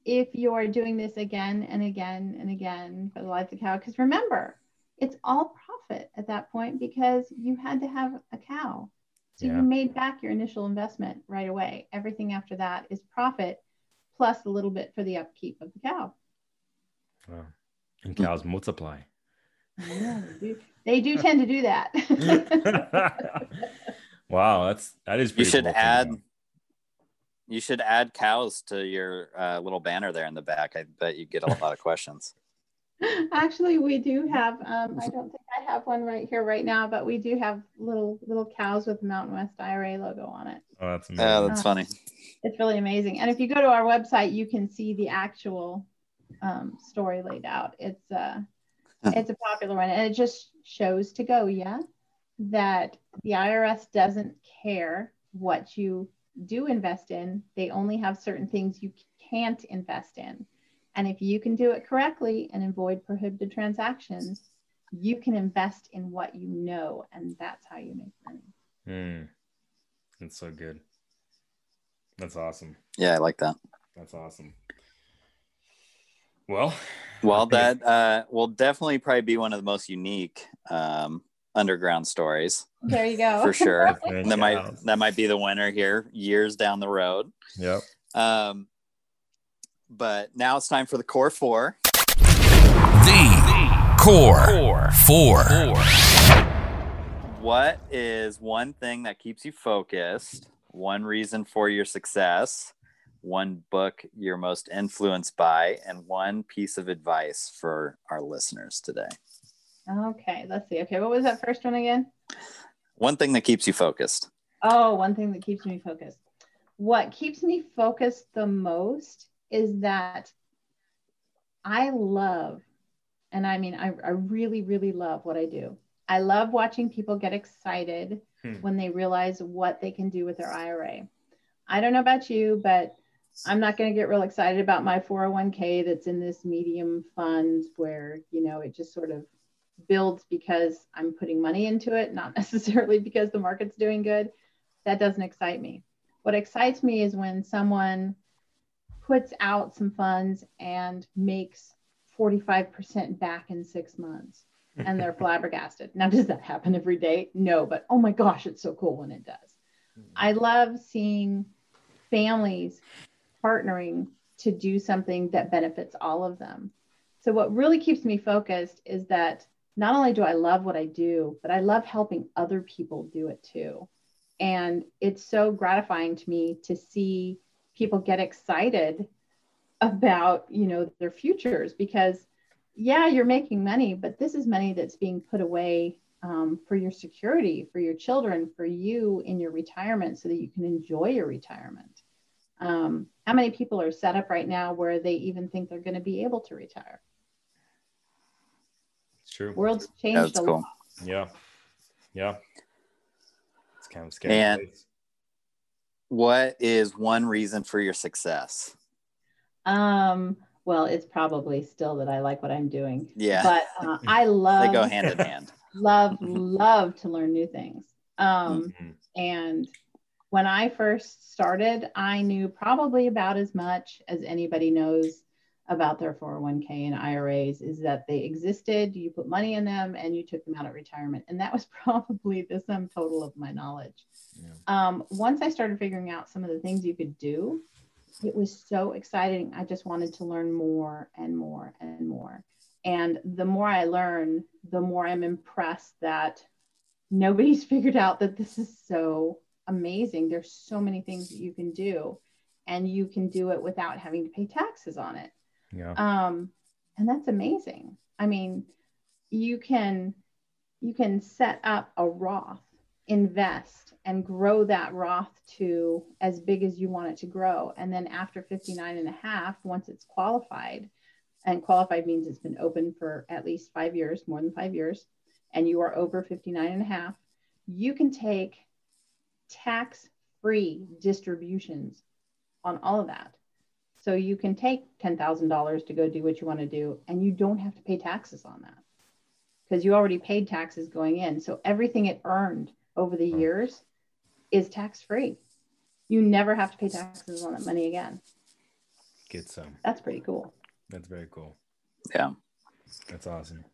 if you're doing this again and again and again for the life of the cow, because remember, it's all profit at that point because you had to have a cow. So Yeah. you made back your initial investment right away. Everything after that is profit plus a little bit for the upkeep of the cow. Wow. And cows multiply. Yeah, they, do. they do tend to do that. wow, that's that is. You should cool add. know. You should add cows to your uh, little banner there in the back. I bet you get a lot of questions. Actually, we do have. Um, I don't think I have one right here right now, but we do have little little cows with the Mountain West IRA logo on it. Oh, that's amazing. Yeah, that's funny. It's really amazing. And if you go to our website, you can see the actual um, story laid out. It's uh, it's a popular one, and it just shows to go, yeah, that the IRS doesn't care what you do invest in. They only have certain things you can't invest in. And if you can do it correctly and avoid prohibited transactions, you can invest in what you know, and that's how you make money. Mm. That's so good. That's awesome. Yeah, I like that. That's awesome. Well, Well, I that uh, will definitely probably be one of the most unique um, underground stories There you go. for sure. That might that might be the winner here years down the road. Yep. Um, but now it's time for the core four. The Core Four. What is one thing that keeps you focused? One reason for your success? One book you're most influenced by, and one piece of advice for our listeners today. Okay, let's see. Okay, what was that first one again? One thing that keeps you focused. Oh, one thing that keeps me focused. What keeps me focused the most is that I love, and I mean, I, I really, really love what I do. I love watching people get excited Hmm. when they realize what they can do with their IRA. I don't know about you, but I'm not going to get real excited about my 401k that's in this medium fund where, you know, it just sort of builds because I'm putting money into it, not necessarily because the market's doing good. That doesn't excite me. What excites me is when someone puts out some funds and makes 45% back in six months and they're flabbergasted. Now, does that happen every day? No, but oh my gosh, it's so cool when it does. Mm-hmm. I love seeing families partnering to do something that benefits all of them. So, what really keeps me focused is that not only do I love what I do, but I love helping other people do it too. And it's so gratifying to me to see people get excited about, you know, their futures because yeah, you're making money, but this is money that's being put away um, for your security, for your children, for you in your retirement so that you can enjoy your retirement. Um, how many people are set up right now where they even think they're going to be able to retire? It's true. World's changed That's a cool. lot. Yeah. Yeah. It's kind of scary. And- place. What is one reason for your success? Um, well, it's probably still that I like what I'm doing. Yeah. But uh, I love They go hand in hand. love love to learn new things. Um, Mhm. And when I first started, I knew probably about as much as anybody knows about their 401k and IRAs is that they existed, you put money in them, and you took them out at retirement. And that was probably the sum total of my knowledge. Yeah. Um, once I started figuring out some of the things you could do, it was so exciting. I just wanted to learn more and more and more. And the more I learn, the more I'm impressed that nobody's figured out that this is so amazing. There's so many things that you can do, and you can do it without having to pay taxes on it. Yeah. Um, and that's amazing. I mean, you can you can set up a Roth, invest, and grow that Roth to as big as you want it to grow. And then after 59 and a half, once it's qualified, and qualified means it's been open for at least five years, more than five years, and you are over 59 and a half, you can take tax-free distributions on all of that. So you can take $10,000 to go do what you want to do, and you don't have to pay taxes on that because you already paid taxes going in. So everything it earned over the years is tax free. You never have to pay taxes on that money again. Get some. That's pretty cool. That's very cool. Yeah. That's awesome.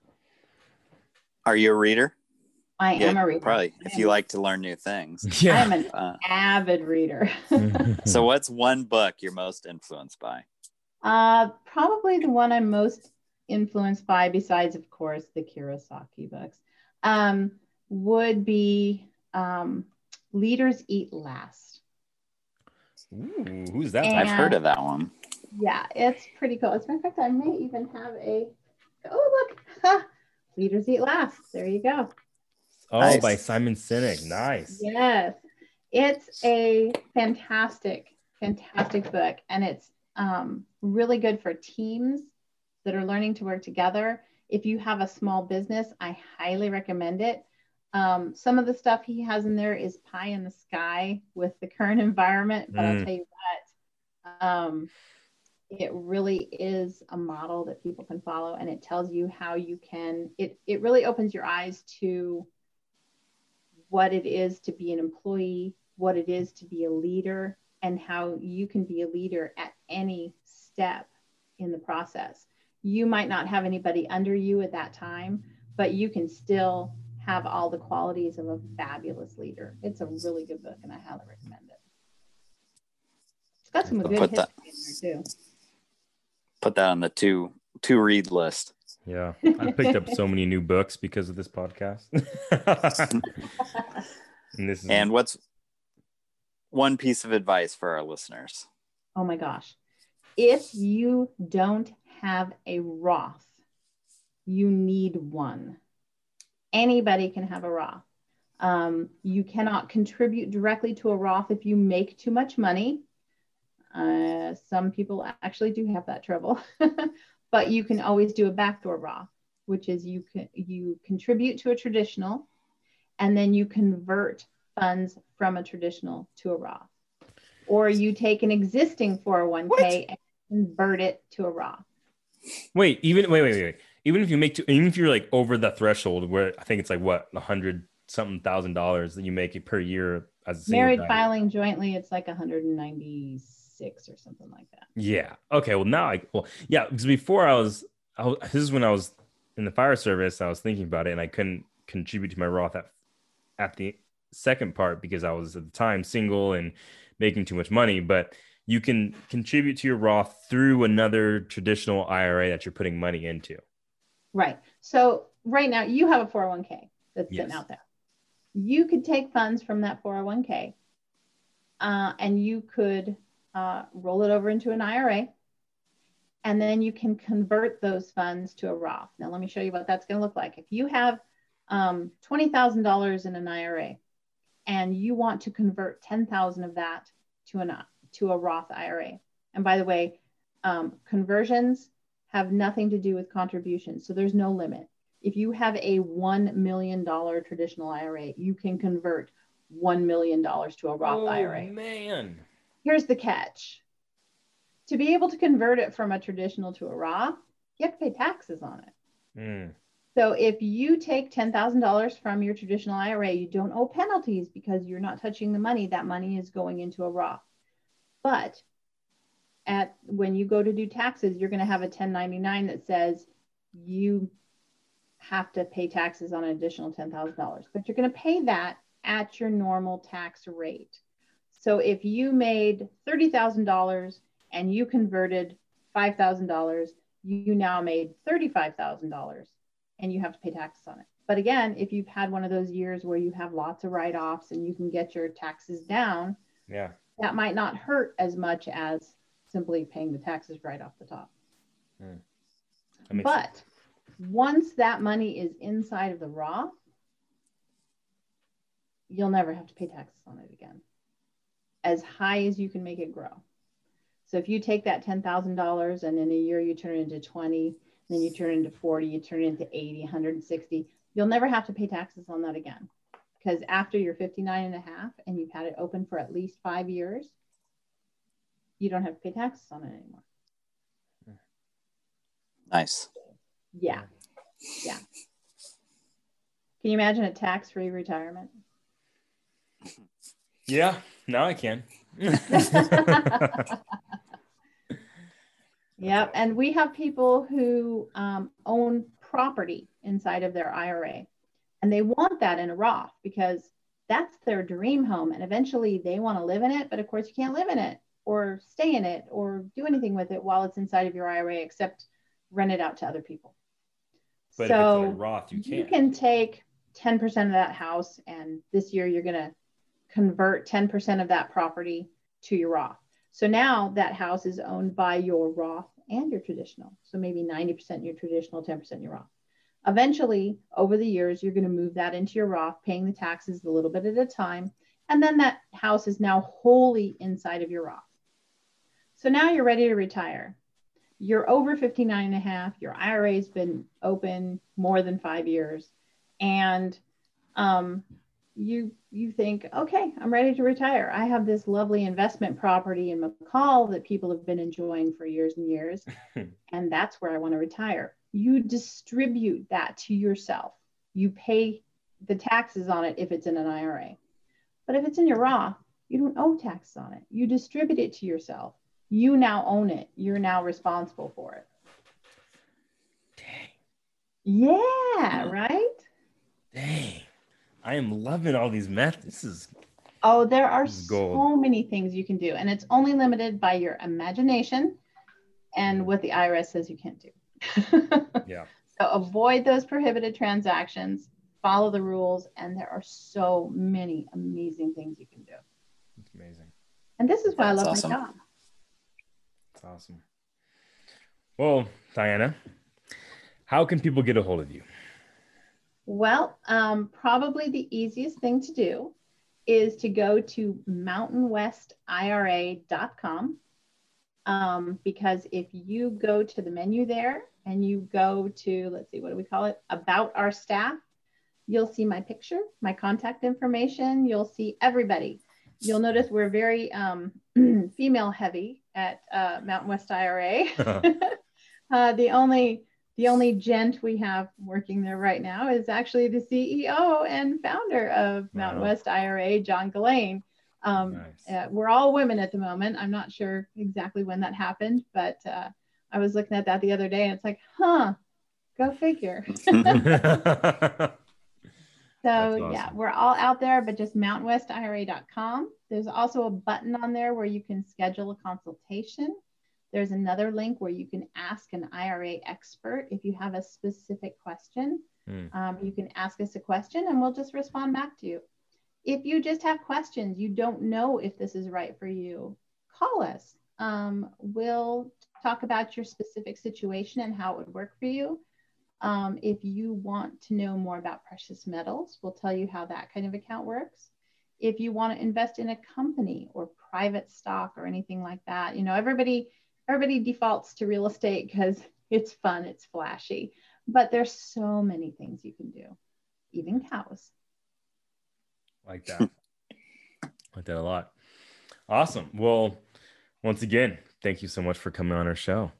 Are you a reader? I Yeah, am a reader. Probably. If you like to learn new things. I am an Uh, avid reader. so, what's one book you're most influenced by? Uh, probably the one I'm most influenced by, besides, of course, the Kiyosaki books, um, would be um, Leaders Eat Last. Ooh, who's that? And- I've heard of that one. Yeah, it's pretty cool. As a matter of fact, I may even have a. Oh, look. Leaders Eat Last. There you go. Oh, Nice. by Simon Sinek. Nice. Yes, it's a fantastic, fantastic book, and it's um, really good for teams that are learning to work together. If you have a small business, I highly recommend it. Um, some of the stuff he has in there is pie in the sky with the current environment, but I'll Mm. tell you what, um, it really is a model that people can follow, and it tells you how you can. It it really opens your eyes to what it is to be an employee, what it is to be a leader, and how you can be a leader at any step in the process. You might not have anybody under you at that time, but you can still have all the qualities of a fabulous leader. It's a really good book, and I highly recommend it. It's got some good put history that- in there too. Put that on the two two read list. Yeah. I picked up so many new books because of this podcast. and this is And what's one piece of advice for our listeners? Oh my gosh. If you don't have a Roth, you need one. Anybody can have a Roth. Um, you cannot contribute directly to a Roth if you make too much money. Uh, some people actually do have that trouble, but you can always do a backdoor Roth, which is you can you contribute to a traditional, and then you convert funds from a traditional to a Roth. or you take an existing 401k what? and convert it to a Roth. Wait, even wait, wait, wait. Even if you make, to, even if you're like over the threshold where I think it's like what a hundred something thousand dollars that you make per year as married filing jointly, it's like 196 or something like that. Yeah. Okay. Well, now I well, yeah, because before I was, I was, this is when I was in the fire service. I was thinking about it, and I couldn't contribute to my Roth at at the second part because I was at the time single and making too much money. But you can contribute to your Roth through another traditional IRA that you're putting money into. Right. So right now you have a 401k that's yes. sitting out there. You could take funds from that 401k uh, and you could uh, roll it over into an IRA. And then you can convert those funds to a Roth. Now, let me show you what that's going to look like. If you have um, $20,000 in an IRA and you want to convert 10,000 of that to an to a Roth IRA. And by the way, um, conversions have nothing to do with contributions. So there's no limit. If you have a $1 million traditional IRA, you can convert $1 million to a Roth IRA. oh, IRA. man. Here's the catch. To be able to convert it from a traditional to a Roth, you have to pay taxes on it. Mm. So if you take $10,000 from your traditional IRA, you don't owe penalties because you're not touching the money. That money is going into a Roth. But at when you go to do taxes, you're going to have a 1099 that says you have to pay taxes on an additional $10,000, but you're going to pay that at your normal tax rate. So if you made $30,000 and you converted $5,000, you now made $35,000 and you have to pay taxes on it. But again, if you've had one of those years where you have lots of write offs and you can get your taxes down, yeah, that might not hurt as much as simply paying the taxes right off the top. Hmm. But sense. once that money is inside of the Roth, you'll never have to pay taxes on it again, as high as you can make it grow. So if you take that $10,000 and in a year you turn it into 20, then you turn it into 40, you turn it into 80, 160, you'll never have to pay taxes on that again because after you're 59 and a half and you've had it open for at least five years, you don't have to pay taxes on it anymore. Nice. Yeah. Yeah. Can you imagine a tax free retirement? Yeah, now I can. yep. And we have people who um, own property inside of their IRA. And they want that in a Roth because that's their dream home. And eventually they want to live in it. But of course, you can't live in it or stay in it or do anything with it while it's inside of your IRA except rent it out to other people. But so if it's a Roth, you can. You can take 10% of that house, and this year you're going to convert 10% of that property to your Roth. So now that house is owned by your Roth and your traditional. So maybe 90% your traditional, 10% your Roth. Eventually, over the years, you're going to move that into your Roth, paying the taxes a little bit at a time. And then that house is now wholly inside of your Roth. So now you're ready to retire. You're over 59 and a half. Your IRA's been open more than five years. And um, you you think, okay, I'm ready to retire. I have this lovely investment property in McCall that people have been enjoying for years and years, and that's where I want to retire you distribute that to yourself. You pay the taxes on it if it's in an IRA. But if it's in your Roth, you don't owe taxes on it. You distribute it to yourself. You now own it. You're now responsible for it. Dang. Yeah, right? Dang. I am loving all these methods. This is Oh, there are so many things you can do, and it's only limited by your imagination and what the IRS says you can't do. yeah. So avoid those prohibited transactions, follow the rules, and there are so many amazing things you can do. It's amazing. And this is why That's I love awesome. my job. It's awesome. Well, Diana, how can people get a hold of you? Well, um, probably the easiest thing to do is to go to mountainwestira.com um, because if you go to the menu there and you go to, let's see, what do we call it? About our staff, you'll see my picture, my contact information, you'll see everybody. you'll notice we're very um, female heavy at uh, Mountain West IRA. uh, the only the only gent we have working there right now is actually the CEO and founder of Mountain wow. West IRA, John Gillane. Um, nice. uh, we're all women at the moment. I'm not sure exactly when that happened, but uh, I was looking at that the other day and it's like, huh, go figure. So awesome. yeah, we're all out there, but just mountainwestira.com. There's also a button on there where you can schedule a consultation. There's another link where you can ask an IRA expert if you have a specific question. Mm. Um, you can ask us a question and we'll just respond back to you. If you just have questions, you don't know if this is right for you, call us. Um, we'll talk about your specific situation and how it would work for you. Um, if you want to know more about precious metals, we'll tell you how that kind of account works. If you want to invest in a company or private stock or anything like that, you know, everybody everybody defaults to real estate because it's fun, it's flashy, but there's so many things you can do, even cows. Like that. like that a lot. Awesome. Well, once again, thank you so much for coming on our show.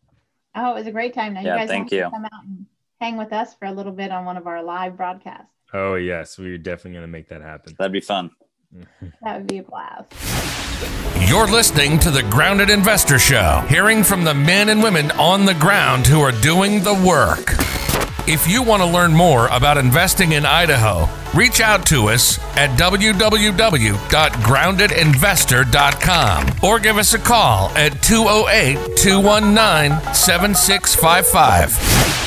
Oh, it was a great time. Now yeah, you guys thank you. come out and hang with us for a little bit on one of our live broadcasts. Oh, yes. We're definitely going to make that happen. That'd be fun. that would be a blast. You're listening to the Grounded Investor Show, hearing from the men and women on the ground who are doing the work. If you want to learn more about investing in Idaho, reach out to us at www.groundedinvestor.com or give us a call at 208 219 7655.